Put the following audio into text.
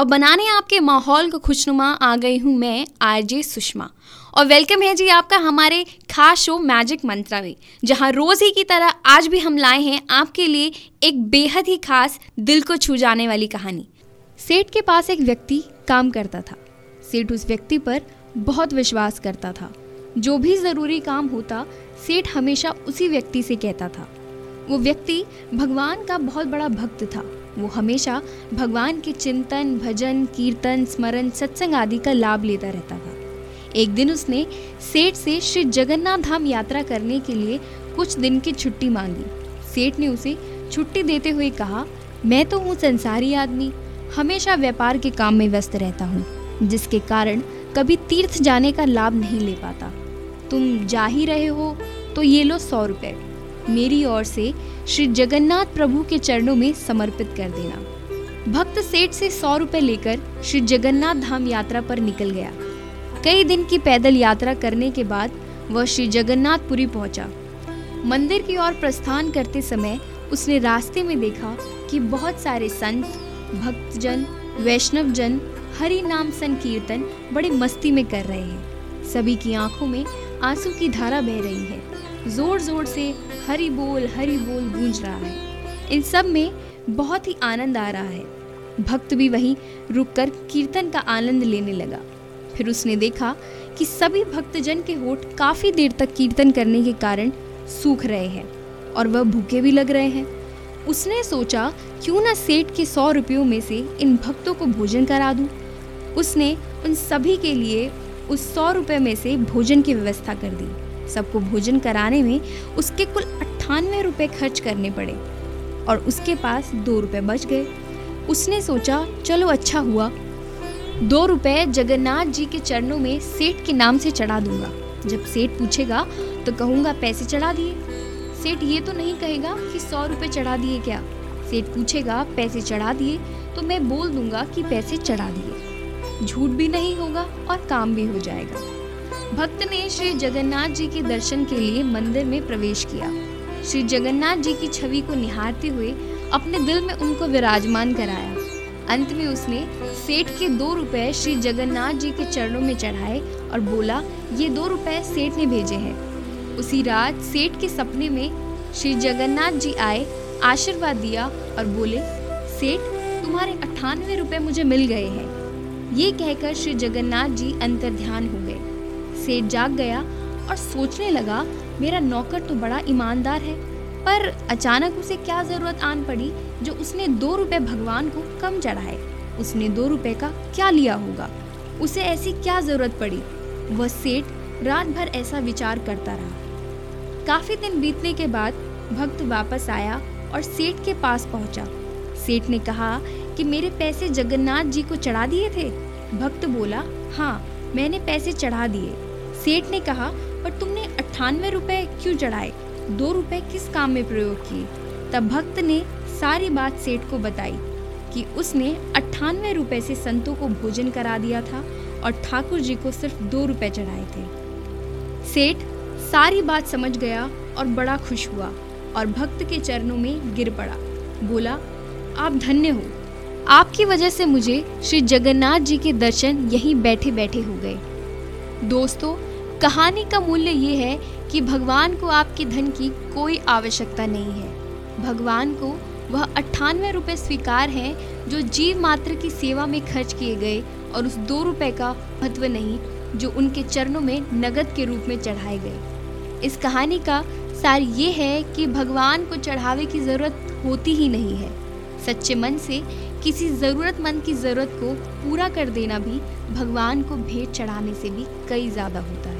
और बनाने आपके माहौल को खुशनुमा आ गई हूँ मैं, आरजे सुषमा। और वेलकम है जी आपका हमारे खास शो मैजिक मंत्रा में, जहाँ रोज़ ही की तरह आज भी हम लाए हैं आपके लिए एक बेहद ही खास, दिल को छू जाने वाली कहानी। सेठ के पास एक व्यक्ति काम करता था। सेठ उस व्यक्ति पर बहुत विश्वास करता था। जो भी ज़रूरी काम होता, सेठ हमेशा उसी व्यक्ति से कहता था। वो व्यक्ति भगवान का बहुत बड़ा भक्त था। वो हमेशा भगवान के चिंतन, भजन, कीर्तन, स्मरण, सत्संग आदि का लाभ लेता रहता था। एक दिन उसने सेठ से श्री जगन्नाथ धाम यात्रा करने के लिए कुछ दिन की छुट्टी मांगी। सेठ ने उसे छुट्टी देते हुए कहा, मैं तो हूँ संसारी आदमी, हमेशा व्यापार के काम में व्यस्त रहता हूँ, जिसके कारण कभी तीर्थ जाने का लाभ नहीं ले पाता। तुम जा ही रहे हो तो ये लो सौ रुपये मेरी ओर से श्री जगन्नाथ प्रभु के चरणों में समर्पित कर देना। भक्त सेठ से सौ रुपए लेकर श्री जगन्नाथ धाम यात्रा पर निकल गया। कई दिन की पैदल यात्रा करने के बाद वह श्री जगन्नाथपुरी पहुँचा। मंदिर की ओर प्रस्थान करते समय उसने रास्ते में देखा कि बहुत सारे संत, भक्तजन वैष्णव जन हरि नाम संकीर्तन बड़े मस्ती में कर रहे हैं। सभी की आँखों में आँसू की धारा बह रही है। ज़ोर ज़ोर से हरी बोल हरी बोल गूंज रहा है। इन सब में बहुत ही आनंद आ रहा है। भक्त भी वहीं रुककर कीर्तन का आनंद लेने लगा। फिर उसने देखा कि सभी भक्तजन के होठ काफ़ी देर तक कीर्तन करने के कारण सूख रहे हैं और वह भूखे भी लग रहे हैं। उसने सोचा, क्यों ना सेठ के सौ रुपयों में से इन भक्तों को भोजन करा दूँ। उसने उन सभी के लिए उस सौ रुपये में से भोजन की व्यवस्था कर दी। सबको भोजन कराने में उसके कुल अट्ठानवे रुपये खर्च करने पड़े और उसके पास दो रुपये बच गए। उसने सोचा, चलो अच्छा हुआ। दो रुपए जगन्नाथ जी के चरणों में सेठ के नाम से चढ़ा दूँगा। जब सेठ पूछेगा तो कहूँगा, पैसे चढ़ा दिए? सेठ ये तो नहीं कहेगा कि सौ रुपये चढ़ा दिए क्या। सेठ पूछेगा, पैसे चढ़ा दिए? तो मैं बोल दूँगा कि पैसे चढ़ा दिए। झूठ भी नहीं होगा और काम भी हो जाएगा। भक्त ने श्री जगन्नाथ जी के दर्शन के लिए मंदिर में प्रवेश किया। श्री जगन्नाथ जी की छवि को निहारते हुए अपने दिल में उनको विराजमान कराया। अंत में उसने सेठ के दो रुपए श्री जगन्नाथ जी के चरणों में चढ़ाए और बोला, ये दो रुपए सेठ ने भेजे हैं। उसी रात सेठ के सपने में श्री जगन्नाथ जी आए, आशीर्वाद दिया और बोले, सेठ, तुम्हारे अट्ठानवे रुपए मुझे मिल गए हैं। ये कहकर श्री जगन्नाथ जी अंतर ध्यान हो गए। सेठ जाग गया और सोचने लगा, मेरा नौकर तो बड़ा ईमानदार है, पर अचानक उसे क्या ज़रूरत आन पड़ी जो उसने दो रुपए भगवान को कम चढ़ाए? उसने दो रुपए का क्या लिया होगा? उसे ऐसी क्या ज़रूरत पड़ी? वह सेठ रात भर ऐसा विचार करता रहा। काफ़ी दिन बीतने के बाद भक्त वापस आया और सेठ के पास पहुँचा। सेठ ने कहा कि मेरे पैसे जगन्नाथ जी को चढ़ा दिए थे? भक्त बोला हाँ मैंने पैसे चढ़ा दिए। सेठ ने कहा, पर तुमने अट्ठानवे रुपए क्यों चढ़ाए दो रुपए किस काम में प्रयोग किए? तब भक्त ने सारी बात सेठ को बताई कि उसने अट्ठानवे रुपए से संतों को भोजन करा दिया था और ठाकुर जी को सिर्फ़ दो रुपए चढ़ाए थे। सेठ सारी बात समझ गया और बड़ा खुश हुआ और भक्त के चरणों में गिर पड़ा। बोला, आप धन्य हो। आपकी वजह से मुझे श्री जगन्नाथ जी के दर्शन यहीं बैठे बैठे हो गए। दोस्तों कहानी का मूल्य ये है कि भगवान को आपके धन की कोई आवश्यकता नहीं है। भगवान को वह अट्ठानवे रुपये स्वीकार हैं जो जीव मात्र की सेवा में खर्च किए गए और उस दो रुपए का महत्व नहीं, जो उनके चरणों में नगद के रूप में चढ़ाए गए। इस कहानी का सार ये है कि भगवान को चढ़ावे की ज़रूरत होती ही नहीं है। सच्चे मन से किसी ज़रूरतमंद की ज़रूरत को पूरा कर देना भी भगवान को भेंट चढ़ाने से भी कई ज़्यादा होता है।